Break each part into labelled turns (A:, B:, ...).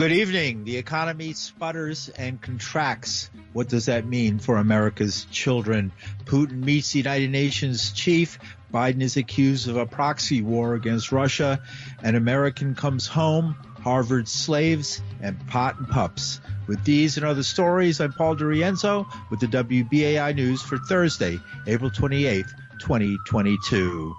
A: Good evening. The economy sputters and contracts. What does that mean for America's children? Putin meets the United Nations chief. Biden is accused of a proxy war against Russia. An American comes home. Harvard slaves and pot and pups. With these and other stories, I'm Paul DiRienzo with the WBAI News for Thursday, April 28th, 2022.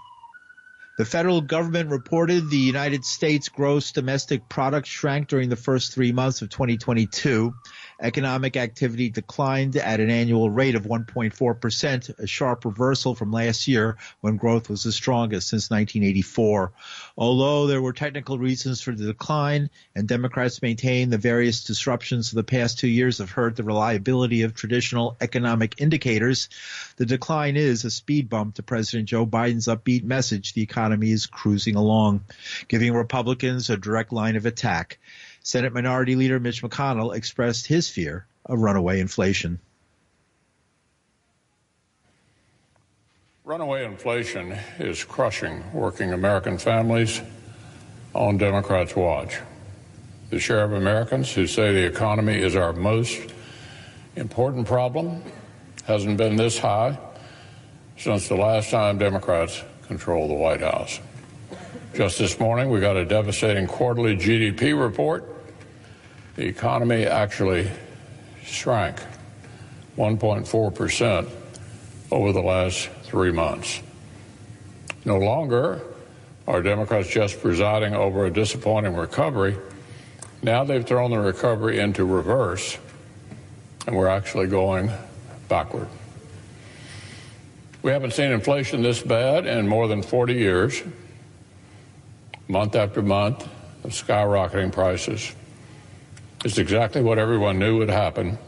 A: The federal government reported the United States gross domestic product shrank during the first three months of 2022 Economic activity declined at an annual rate of 1.4%, a sharp reversal from last year when growth was the strongest since 1984. Although there were technical reasons for the decline and Democrats maintain the various disruptions of the past two years have hurt the reliability of traditional economic indicators, the decline is a speed bump to President Joe Biden's upbeat message the economy is cruising along, giving Republicans a direct line of attack. Senate Minority Leader Mitch McConnell expressed his fear of runaway inflation.
B: Runaway inflation is crushing working American families on Democrats' watch. The share of Americans who say the economy is our most important problem hasn't been this high since the last time Democrats controlled the White House. Just this morning, we got a devastating quarterly GDP report. The economy actually shrank 1.4% over the last three months. No longer are Democrats just presiding over a disappointing recovery. Now they've thrown the recovery into reverse, and we're actually going backward. We haven't seen inflation this bad in more than 40 years month after month of skyrocketing prices. It's exactly what everyone knew would happen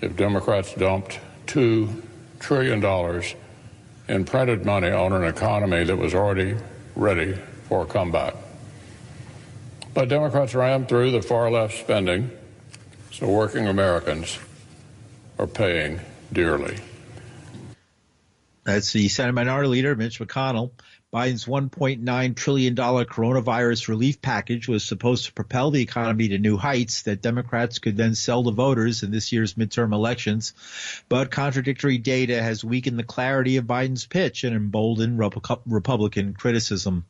B: if Democrats dumped $2 trillion in printed money on an economy that was already ready for a comeback. But Democrats rammed through the far left spending, so working Americans are paying dearly.
A: That's the Senate Minority Leader, Mitch McConnell. Biden's $1.9 trillion coronavirus relief package was supposed to propel the economy to new heights that Democrats could then sell to voters in this year's midterm elections. But contradictory data has weakened the clarity of Biden's pitch and emboldened Republican criticism.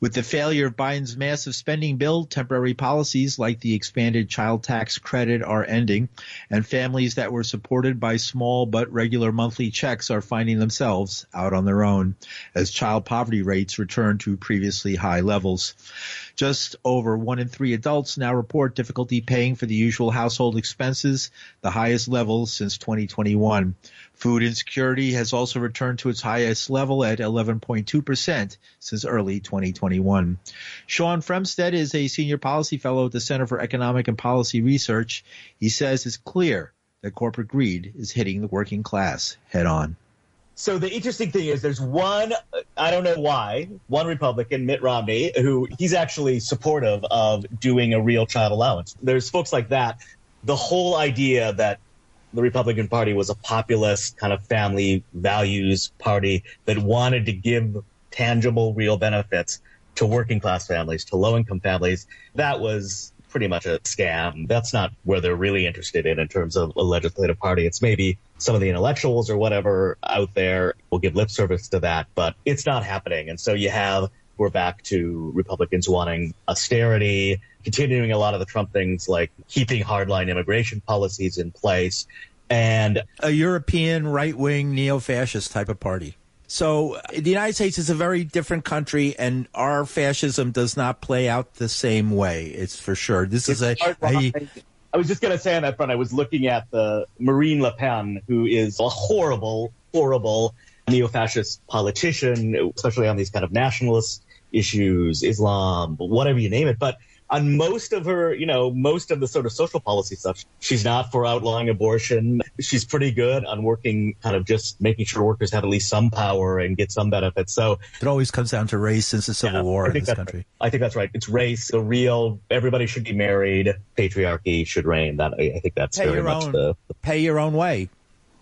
A: With the failure of Biden's massive spending bill, temporary policies like the expanded child tax credit are ending, and families that were supported by small but regular monthly checks are finding themselves out on their own as child poverty rates return to previously high levels. Just over one in three adults now report difficulty paying for the usual household expenses, the highest level since 2021. Food insecurity has also returned to its highest level at 11.2% since early 2021. Sean Fremstad is a senior policy fellow at the Center for Economic and Policy Research. He says it's clear that corporate greed is hitting the working class head on.
C: So the interesting thing is there's one, I don't know why, one Republican, Mitt Romney, who he's actually supportive of doing a real child allowance. There's folks like that. The whole idea that the Republican Party was a populist kind of family values party that wanted to give tangible, real benefits to working class families, to low income families, that was pretty much a scam. That's not where they're really interested in in terms of a legislative party. It's maybe some of the intellectuals or whatever out there will give lip service to that, but it's not happening. And so you have we're back to Republicans wanting austerity, continuing a lot of the Trump things like keeping hardline immigration policies in place and
A: a European right wing neo fascist type of party. So uh, the United States is a very different country, and our fascism does not play out the same way. It's for sure. This it's is a, a.
C: I was just going to say on that front, I was looking at the Marine Le Pen, who is a horrible, horrible neo-fascist politician, especially on these kind of nationalist issues, Islam, whatever you name it. But on most of her, you know, most of the sort of social policy stuff. She's not for outlawing abortion. She's pretty good on working, kind of just making sure workers have at least some power and get some benefits. So
A: it always comes down to race since the Civil yeah, War in this country.
C: Right. I think that's right. It's race, the real. Everybody should be married. Patriarchy should reign. That I think that's pay very much
A: own,
C: the,
A: the pay your own way.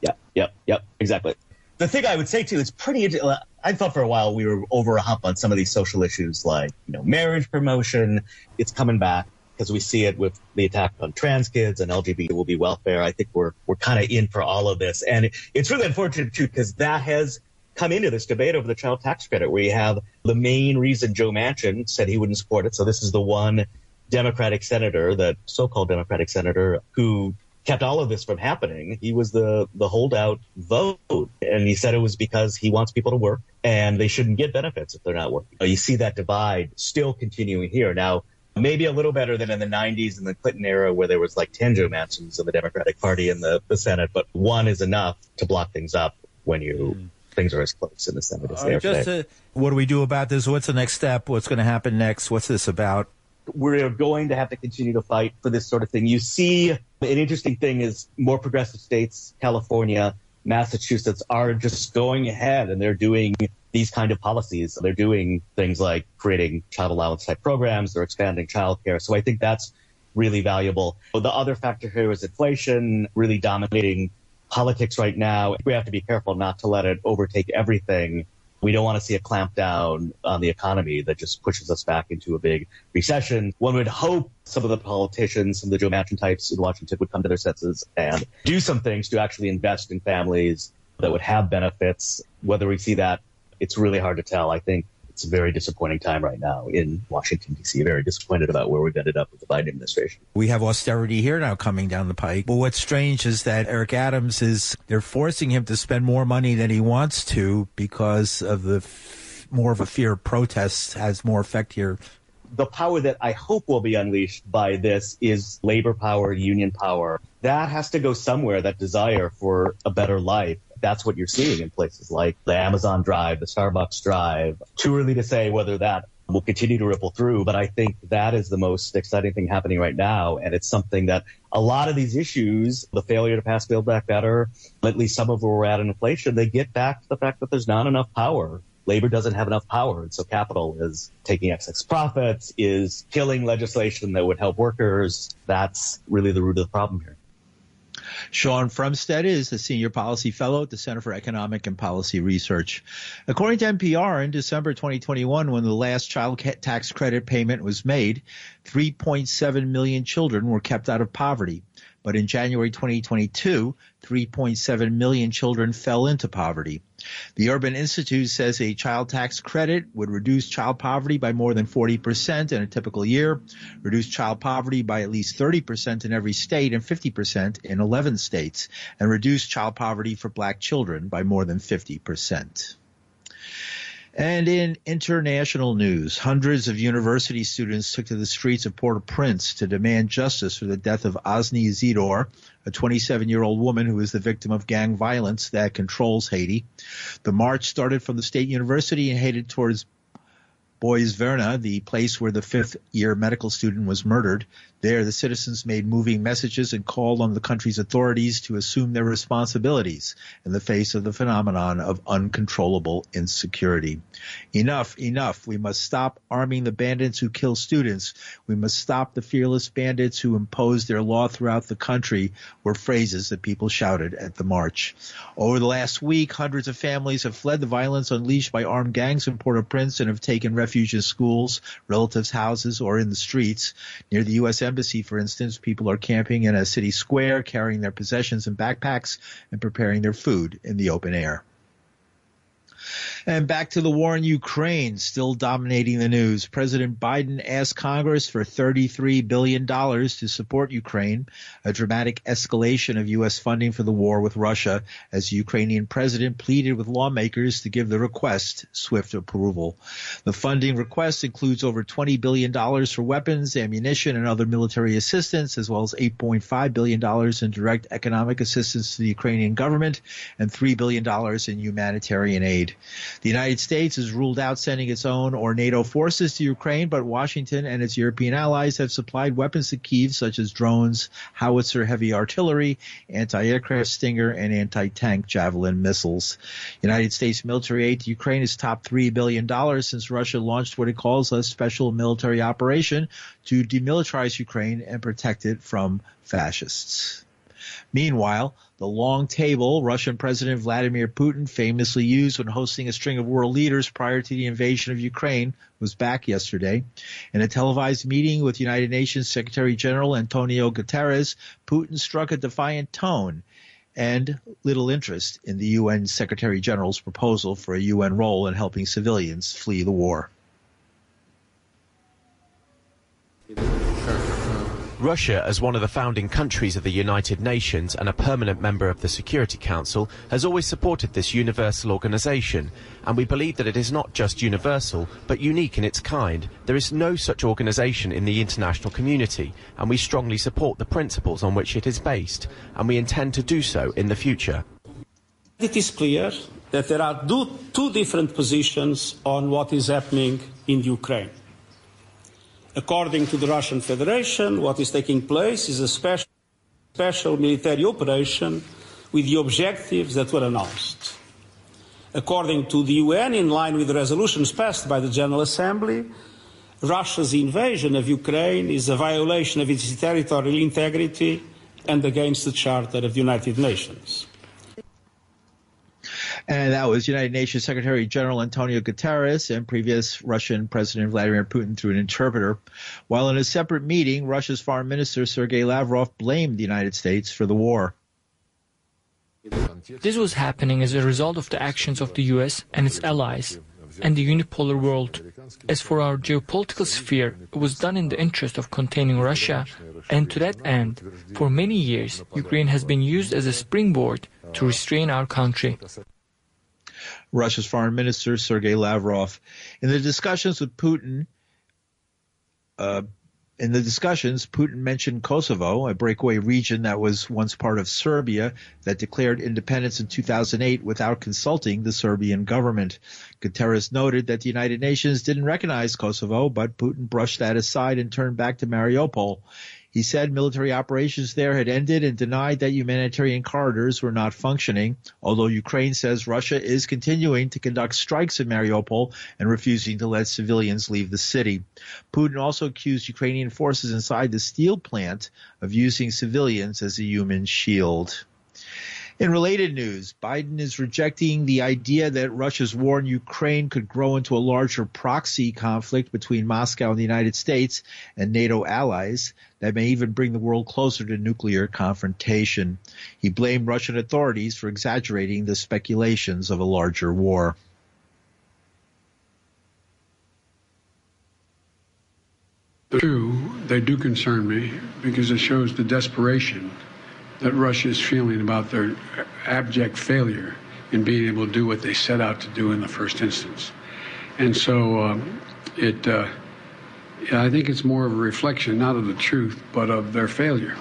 C: Yeah. Yep. Yep. Exactly. The thing I would say too, it's pretty. I thought for a while we were over a hump on some of these social issues like, you know, marriage promotion. It's coming back. because we see it with the attack on trans kids and LGBT will be welfare. I think we're we're kind of in for all of this, and it's really unfortunate too because that has come into this debate over the child tax credit, where you have the main reason Joe Manchin said he wouldn't support it. So this is the one Democratic senator, the so-called Democratic senator, who kept all of this from happening. He was the the holdout vote, and he said it was because he wants people to work and they shouldn't get benefits if they're not working. You see that divide still continuing here now. Maybe a little better than in the 90s in the Clinton era, where there was like 10 Joe Manchins of the Democratic Party in the, the Senate, but one is enough to block things up when you mm. things are as close in the Senate as they are
A: just
C: today. To,
A: what do we do about this? What's the next step? What's going to happen next? What's this about?
C: we're going to have to continue to fight for this sort of thing. You see, an interesting thing is more progressive states, California, Massachusetts, are just going ahead and they're doing these kind of policies. They're doing things like creating child allowance type programs, they're expanding childcare. So I think that's really valuable. The other factor here is inflation really dominating politics right now. We have to be careful not to let it overtake everything we don't want to see a clamp down on the economy that just pushes us back into a big recession. One would hope some of the politicians, some of the Joe Manchin types in Washington would come to their senses and do some things to actually invest in families that would have benefits. Whether we see that, it's really hard to tell. I think it's a very disappointing time right now in Washington, D.C. Very disappointed about where we've ended up with the Biden administration.
A: We have austerity here now coming down the pike. But what's strange is that Eric Adams is, they're forcing him to spend more money than he wants to because of the f- more of a fear of protests has more effect here
C: the power that I hope will be unleashed by this is labor power, union power. That has to go somewhere, that desire for a better life that's what you're seeing in places like the Amazon Drive, the Starbucks Drive. Too early to say whether that will continue to ripple through, but I think that is the most exciting thing happening right now. And it's something that a lot of these issues, the failure to pass Build Back Better, at least some of where we're at in inflation, they get back to the fact that there's not enough power. Labor doesn't have enough power. And so capital is taking excess profits, is killing legislation that would help workers. That's really the root of the problem here.
A: Sean Fremstad is the Senior Policy Fellow at the Center for Economic and Policy Research. According to NPR, in December 2021, when the last child tax credit payment was made, 3.7 million children were kept out of poverty. But in January 2022, 3.7 million children fell into poverty. The Urban Institute says a child tax credit would reduce child poverty by more than 40% in a typical year, reduce child poverty by at least 30% in every state and 50% in 11 states, and reduce child poverty for black children by more than 50%. And in international news, hundreds of university students took to the streets of Port-au-Prince to demand justice for the death of Asni Zidor, a 27 year old woman who is the victim of gang violence that controls Haiti. The march started from the state university and headed towards Bois Verna, the place where the fifth year medical student was murdered. There, the citizens made moving messages and called on the country's authorities to assume their responsibilities in the face of the phenomenon of uncontrollable insecurity. Enough, enough. We must stop arming the bandits who kill students. We must stop the fearless bandits who impose their law throughout the country were phrases that people shouted at the march. Over the last week, hundreds of families have fled the violence unleashed by armed gangs in Port-au-Prince and have taken refuge in schools, relatives' houses, or in the streets. Near the U.S. Embassy, for instance, people are camping in a city square, carrying their possessions in backpacks and preparing their food in the open air. And back to the war in Ukraine, still dominating the news. President Biden asked Congress for $33 billion to support Ukraine, a dramatic escalation of U.S. funding for the war with Russia, as the Ukrainian president pleaded with lawmakers to give the request swift approval. The funding request includes over $20 billion for weapons, ammunition, and other military assistance, as well as $8.5 billion in direct economic assistance to the Ukrainian government and $3 billion in humanitarian aid. The United States has ruled out sending its own or NATO forces to Ukraine, but Washington and its European allies have supplied weapons to Kiev, such as drones, howitzer heavy artillery, anti-aircraft Stinger, and anti-tank Javelin missiles. United States military aid to Ukraine has topped $3 billion since Russia launched what it calls a special military operation to demilitarize Ukraine and protect it from fascists. Meanwhile, the long table Russian President Vladimir Putin famously used when hosting a string of world leaders prior to the invasion of Ukraine was back yesterday. In a televised meeting with United Nations Secretary General Antonio Guterres, Putin struck a defiant tone and little interest in the UN Secretary General's proposal for a UN role in helping civilians flee the war.
D: Russia, as one of the founding countries of the United Nations and a permanent member of the Security Council, has always supported this universal organization, and we believe that it is not just universal, but unique in its kind. There is no such organization in the international community, and we strongly support the principles on which it is based, and we intend to do so in the future.
E: It is clear that there are two different positions on what is happening in Ukraine. According to the Russian Federation, what is taking place is a special, special military operation with the objectives that were announced. According to the UN, in line with the resolutions passed by the General Assembly, Russia's invasion of Ukraine is a violation of its territorial integrity and against the Charter of the United Nations.
A: And that was United Nations Secretary General Antonio Guterres and previous Russian President Vladimir Putin through an interpreter. While in a separate meeting, Russia's Foreign Minister Sergei Lavrov blamed the United States for the war.
F: This was happening as a result of the actions of the US and its allies and the unipolar world. As for our geopolitical sphere, it was done in the interest of containing Russia, and to that end, for many years, Ukraine has been used as a springboard to restrain our country.
A: Russia's foreign minister Sergei Lavrov. In the discussions with Putin, uh, in the discussions, Putin mentioned Kosovo, a breakaway region that was once part of Serbia that declared independence in 2008 without consulting the Serbian government. Guterres noted that the United Nations didn't recognize Kosovo, but Putin brushed that aside and turned back to Mariupol. He said military operations there had ended and denied that humanitarian corridors were not functioning, although Ukraine says Russia is continuing to conduct strikes in Mariupol and refusing to let civilians leave the city. Putin also accused Ukrainian forces inside the steel plant of using civilians as a human shield. In related news, Biden is rejecting the idea that Russia's war in Ukraine could grow into a larger proxy conflict between Moscow and the United States and NATO allies that may even bring the world closer to nuclear confrontation. He blamed Russian authorities for exaggerating the speculations of a larger war.
G: True, they do concern me because it shows the desperation that Russia is feeling about their abject failure in being able to do what they set out to do in the first instance. And so um, it, uh, I think it's more of a reflection, not of the truth, but of their failure.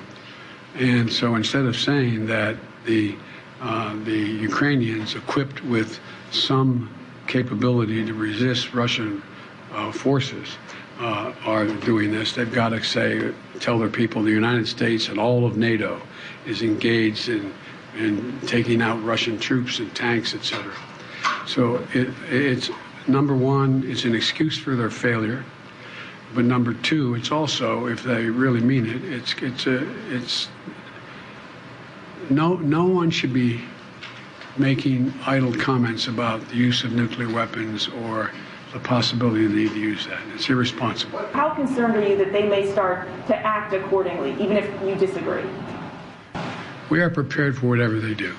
G: And so instead of saying that the, uh, the Ukrainians equipped with some capability to resist Russian uh, forces uh, are doing this, they've got to say, tell their people the United States and all of NATO is engaged in, in taking out Russian troops and tanks, etc. So it, it's number one, it's an excuse for their failure. But number two, it's also, if they really mean it, it's it's a it's no no one should be making idle comments about the use of nuclear weapons or the possibility of the need to use that. It's irresponsible.
H: How concerned are you that they may start to act accordingly, even if you disagree?
G: We are prepared for whatever they do.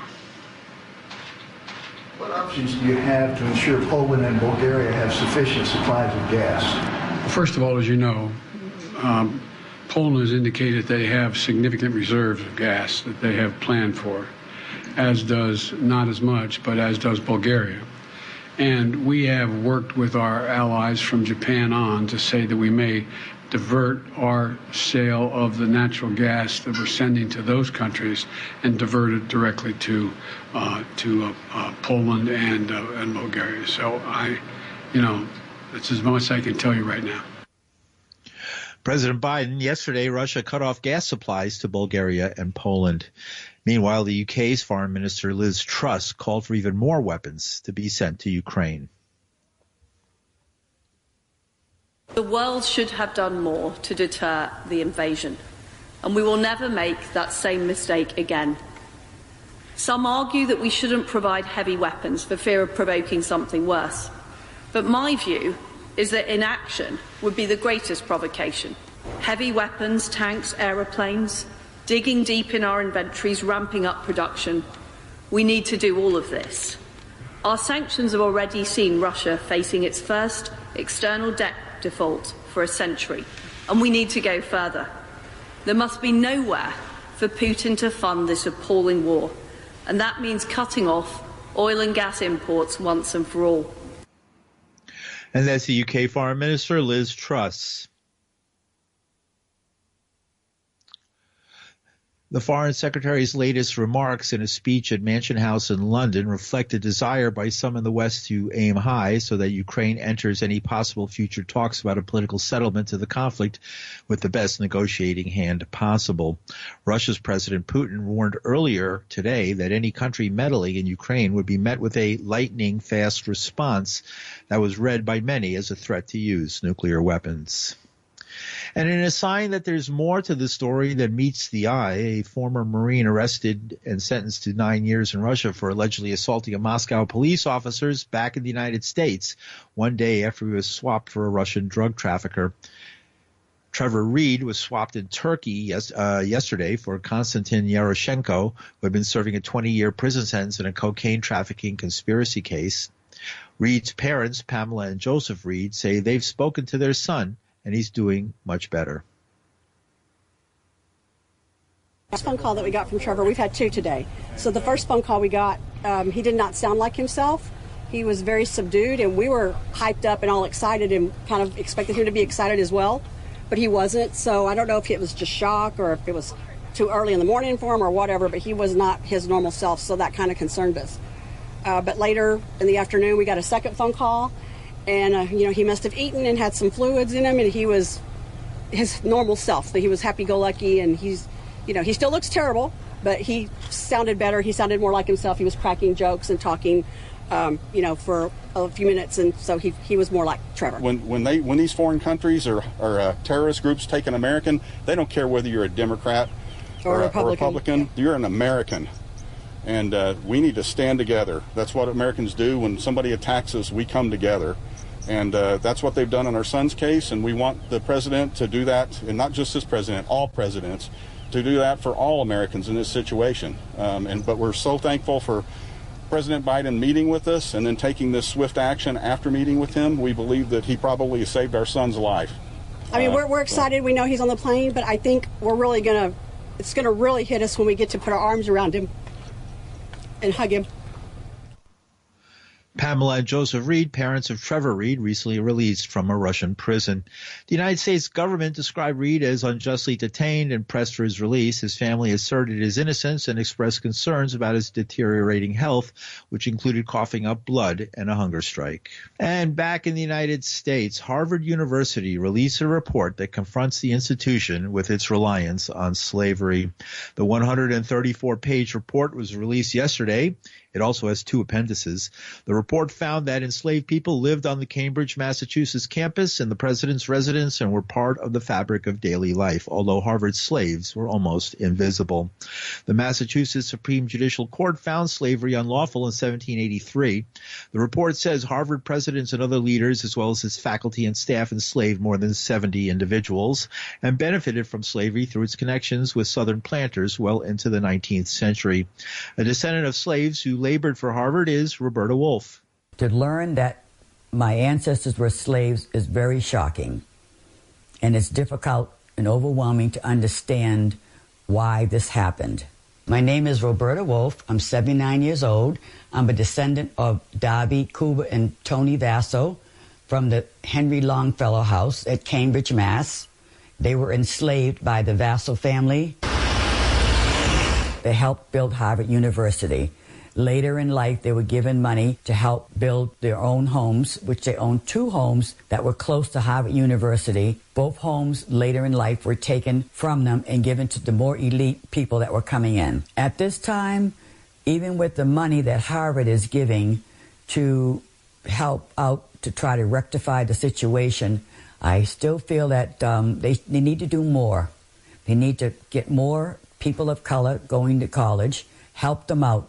I: What options do you have to ensure Poland and Bulgaria have sufficient supplies of gas?
G: First of all, as you know, um, Poland has indicated they have significant reserves of gas that they have planned for, as does not as much, but as does Bulgaria. And we have worked with our allies from Japan on to say that we may divert our sale of the natural gas that we're sending to those countries and divert it directly to uh, to uh, uh, Poland and uh, and Bulgaria. So I, you know, that's as much as I can tell you right now.
A: President Biden yesterday, Russia cut off gas supplies to Bulgaria and Poland. Meanwhile, the UK's Foreign Minister Liz Truss called for even more weapons to be sent to Ukraine.
J: The world should have done more to deter the invasion and we will never make that same mistake again. Some argue that we shouldn't provide heavy weapons for fear of provoking something worse. But my view is that inaction would be the greatest provocation. Heavy weapons, tanks, aeroplanes, digging deep in our inventories, ramping up production. We need to do all of this. Our sanctions have already seen Russia facing its first external debt default for a century, and we need to go further. There must be nowhere for Putin to fund this appalling war, and that means cutting off oil and gas imports once and for all.
A: And that's the UK Foreign Minister Liz Truss. The Foreign Secretary's latest remarks in a speech at Mansion House in London reflect a desire by some in the West to aim high so that Ukraine enters any possible future talks about a political settlement to the conflict with the best negotiating hand possible. Russia's President Putin warned earlier today that any country meddling in Ukraine would be met with a lightning fast response that was read by many as a threat to use nuclear weapons. And in a sign that there's more to the story than meets the eye, a former Marine arrested and sentenced to nine years in Russia for allegedly assaulting a Moscow police officers back in the United States one day after he was swapped for a Russian drug trafficker. Trevor Reed was swapped in Turkey yes, uh, yesterday for Konstantin Yaroshenko, who had been serving a 20-year prison sentence in a cocaine trafficking conspiracy case. Reed's parents, Pamela and Joseph Reed, say they've spoken to their son and he's doing much better.
K: First phone call that we got from Trevor, we've had two today. So the first phone call we got, um, he did not sound like himself. He was very subdued, and we were hyped up and all excited and kind of expected him to be excited as well, but he wasn't. So I don't know if it was just shock or if it was too early in the morning for him or whatever, but he was not his normal self, so that kind of concerned us. Uh, but later in the afternoon, we got a second phone call, and uh, you know he must have eaten and had some fluids in him, and he was his normal self. He was happy-go-lucky, and he's, you know, he still looks terrible, but he sounded better. He sounded more like himself. He was cracking jokes and talking, um, you know, for a few minutes, and so he he was more like Trevor.
L: When when they when these foreign countries or or uh, terrorist groups take an American, they don't care whether you're a Democrat
K: or,
L: or
K: a Republican.
L: Or Republican.
K: Yeah.
L: You're an American. And uh, we need to stand together. That's what Americans do. When somebody attacks us, we come together. And uh, that's what they've done in our son's case. And we want the president to do that, and not just this president, all presidents, to do that for all Americans in this situation. Um, and but we're so thankful for President Biden meeting with us and then taking this swift action after meeting with him. We believe that he probably saved our son's life.
K: I mean,
L: Uh,
K: we're, we're excited. We know he's on the plane, but I think we're really going to, it's going to really hit us when we get to put our arms around him and hug him.
A: Pamela and Joseph Reed, parents of Trevor Reed, recently released from a Russian prison. The United States government described Reed as unjustly detained and pressed for his release. His family asserted his innocence and expressed concerns about his deteriorating health, which included coughing up blood and a hunger strike. And back in the United States, Harvard University released a report that confronts the institution with its reliance on slavery. The 134 page report was released yesterday. It also has two appendices. The report found that enslaved people lived on the Cambridge, Massachusetts campus in the president's residence and were part of the fabric of daily life, although Harvard slaves were almost invisible. The Massachusetts Supreme Judicial Court found slavery unlawful in 1783. The report says Harvard presidents and other leaders, as well as its faculty and staff, enslaved more than 70 individuals and benefited from slavery through its connections with Southern planters well into the 19th century. A descendant of slaves who labored for Harvard is Roberta Wolf.
M: To learn that my ancestors were slaves is very shocking. And it's difficult and overwhelming to understand why this happened. My name is Roberta Wolf. I'm 79 years old. I'm a descendant of Darby, Cuba, and Tony Vassall from the Henry Longfellow House at Cambridge, Mass. They were enslaved by the Vassall family. They helped build Harvard University. Later in life, they were given money to help build their own homes, which they owned two homes that were close to Harvard University. Both homes later in life were taken from them and given to the more elite people that were coming in. At this time, even with the money that Harvard is giving to help out to try to rectify the situation, I still feel that um, they, they need to do more They need to get more people of color going to college, help them out.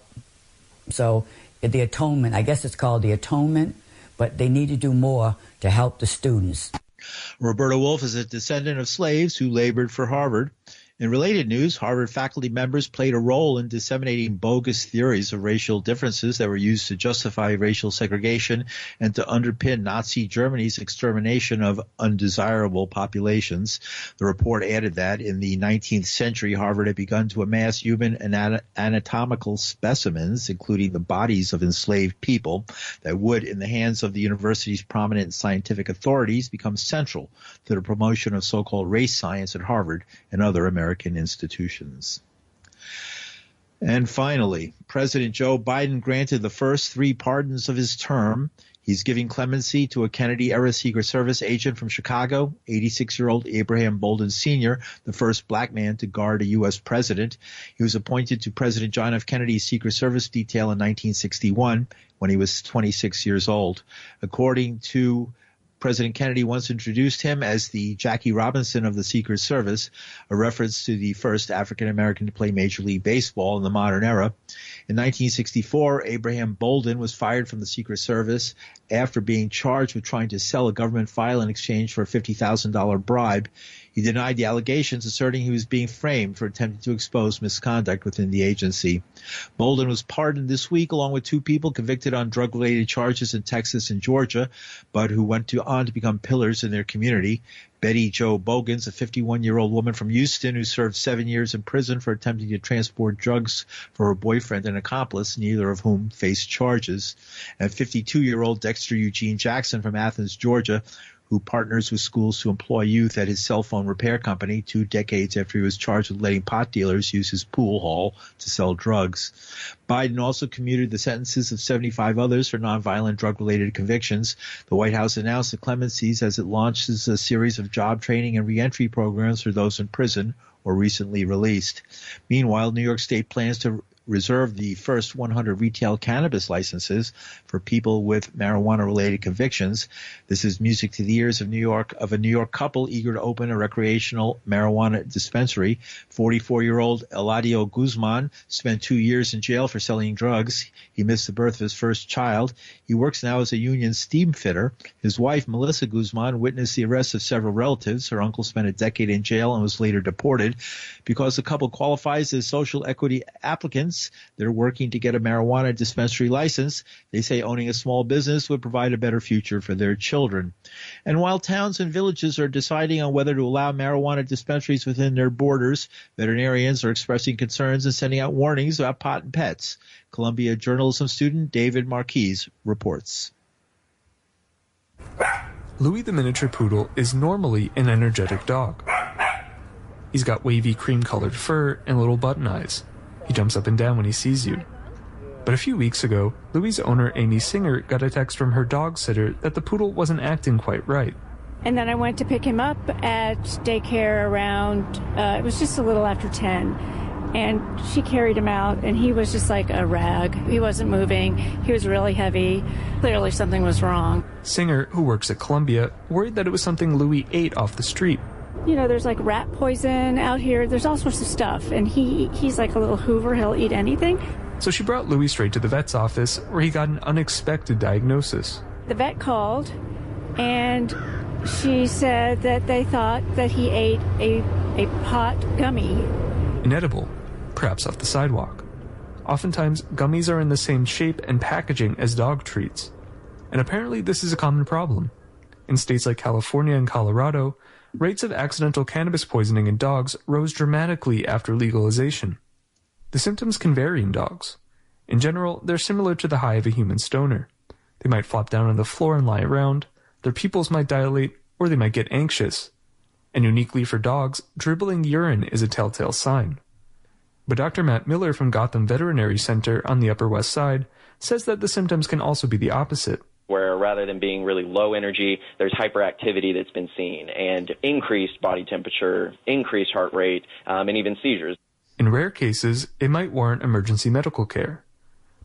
M: So the atonement, I guess it's called the atonement, but they need to do more to help the students.
A: Roberta Wolf is a descendant of slaves who labored for Harvard. In related news, Harvard faculty members played a role in disseminating bogus theories of racial differences that were used to justify racial segregation and to underpin Nazi Germany's extermination of undesirable populations. The report added that in the 19th century, Harvard had begun to amass human anatomical specimens, including the bodies of enslaved people, that would, in the hands of the university's prominent scientific authorities, become central to the promotion of so-called race science at Harvard and other American American institutions. And finally, President Joe Biden granted the first three pardons of his term. He's giving clemency to a Kennedy era Secret Service agent from Chicago, 86 year old Abraham Bolden Sr., the first black man to guard a U.S. president. He was appointed to President John F. Kennedy's Secret Service detail in 1961 when he was 26 years old. According to President Kennedy once introduced him as the Jackie Robinson of the Secret Service, a reference to the first African American to play Major League Baseball in the modern era. In 1964, Abraham Bolden was fired from the Secret Service after being charged with trying to sell a government file in exchange for a $50,000 bribe. He denied the allegations, asserting he was being framed for attempting to expose misconduct within the agency. Bolden was pardoned this week along with two people convicted on drug related charges in Texas and Georgia, but who went to, on to become pillars in their community. Betty Jo Bogans, a 51 year old woman from Houston who served seven years in prison for attempting to transport drugs for her boyfriend and accomplice, neither of whom faced charges. And 52 year old Dexter Eugene Jackson from Athens, Georgia, who partners with schools to employ youth at his cell phone repair company two decades after he was charged with letting pot dealers use his pool hall to sell drugs. Biden also commuted the sentences of 75 others for nonviolent drug related convictions. The White House announced the clemencies as it launches a series of job training and reentry programs for those in prison or recently released. Meanwhile, New York State plans to reserved the first 100 retail cannabis licenses for people with marijuana related convictions. This is music to the ears of New York of a New York couple eager to open a recreational marijuana dispensary. 44 year old Eladio Guzman spent two years in jail for selling drugs. He missed the birth of his first child. He works now as a union steam fitter. His wife, Melissa Guzman, witnessed the arrest of several relatives. Her uncle spent a decade in jail and was later deported. Because the couple qualifies as social equity applicants, they're working to get a marijuana dispensary license. They say owning a small business would provide a better future for their children. And while towns and villages are deciding on whether to allow marijuana dispensaries within their borders, veterinarians are expressing concerns and sending out warnings about pot and pets. Columbia journalism student David Marquise reports.
N: Louis the miniature poodle is normally an energetic dog. He's got wavy cream colored fur and little button eyes. He jumps up and down when he sees you. But a few weeks ago, Louis' owner Amy Singer got a text from her dog sitter that the poodle wasn't acting quite right.
O: And then I went to pick him up at daycare around, uh, it was just a little after 10 and she carried him out and he was just like a rag. He wasn't moving. He was really heavy. Clearly something was wrong.
N: Singer who works at columbia worried that it was something louis ate off the street
O: you know there's like rat poison out here there's all sorts of stuff and he he's like a little hoover he'll eat anything
N: so she brought louis straight to the vet's office where he got an unexpected diagnosis
O: the vet called and she said that they thought that he ate a, a pot gummy
N: inedible perhaps off the sidewalk. Oftentimes, gummies are in the same shape and packaging as dog treats. And apparently, this is a common problem. In states like California and Colorado, rates of accidental cannabis poisoning in dogs rose dramatically after legalization. The symptoms can vary in dogs. In general, they're similar to the high of a human stoner. They might flop down on the floor and lie around, their pupils might dilate, or they might get anxious. And uniquely for dogs, dribbling urine is a telltale sign. But Dr. Matt Miller from Gotham Veterinary Center on the Upper West Side says that the symptoms can also be the opposite.
P: Where rather than being really low energy, there's hyperactivity that's been seen and increased body temperature, increased heart rate, um, and even seizures.
N: In rare cases, it might warrant emergency medical care.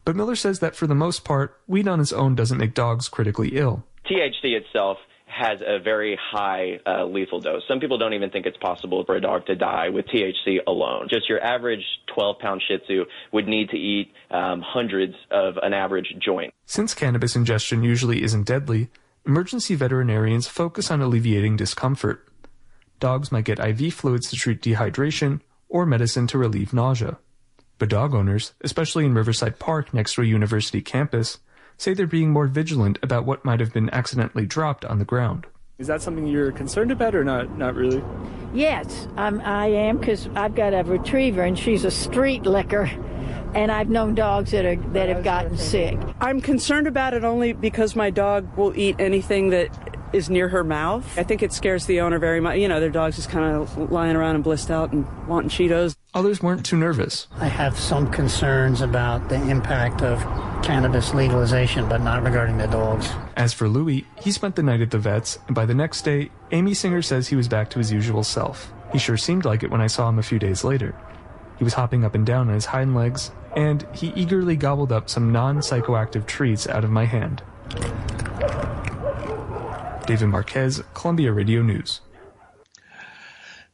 N: But Miller says that for the most part, weed on its own doesn't make dogs critically ill.
P: THC itself has a very high uh, lethal dose. Some people don't even think it's possible for a dog to die with THC alone. Just your average 12 pound Shih Tzu would need to eat um, hundreds of an average joint.
N: Since cannabis ingestion usually isn't deadly, emergency veterinarians focus on alleviating discomfort. Dogs might get IV fluids to treat dehydration or medicine to relieve nausea. But dog owners, especially in Riverside Park next to a university campus, say they're being more vigilant about what might have been accidentally dropped on the ground.
Q: Is that something you're concerned about or not? Not really.
R: Yes, I'm, I am because I've got a retriever and she's a street licker, and I've known dogs that are that have gotten sick.
S: I'm concerned about it only because my dog will eat anything that is near her mouth. I think it scares the owner very much. You know, their dog's just kind of lying around and blissed out and wanting Cheetos.
N: Others weren't too nervous.
T: I have some concerns about the impact of cannabis legalization, but not regarding the dogs.
N: As for Louis, he spent the night at the vet's, and by the next day, Amy Singer says he was back to his usual self. He sure seemed like it when I saw him a few days later. He was hopping up and down on his hind legs, and he eagerly gobbled up some non psychoactive treats out of my hand. David Marquez, Columbia Radio News.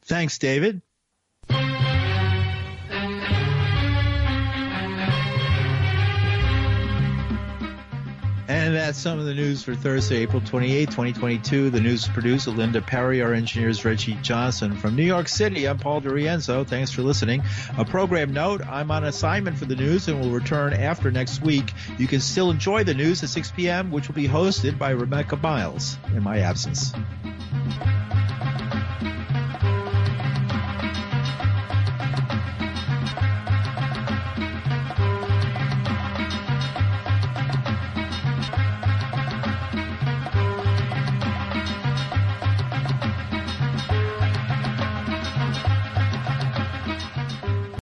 A: Thanks, David. And that's some of the news for Thursday, April 28, 2022. The news producer, Linda Perry. Our engineers, Reggie Johnson. From New York City, I'm Paul DiRienzo. Thanks for listening. A program note, I'm on assignment for the news and will return after next week. You can still enjoy the news at 6 p.m., which will be hosted by Rebecca Myles in my absence.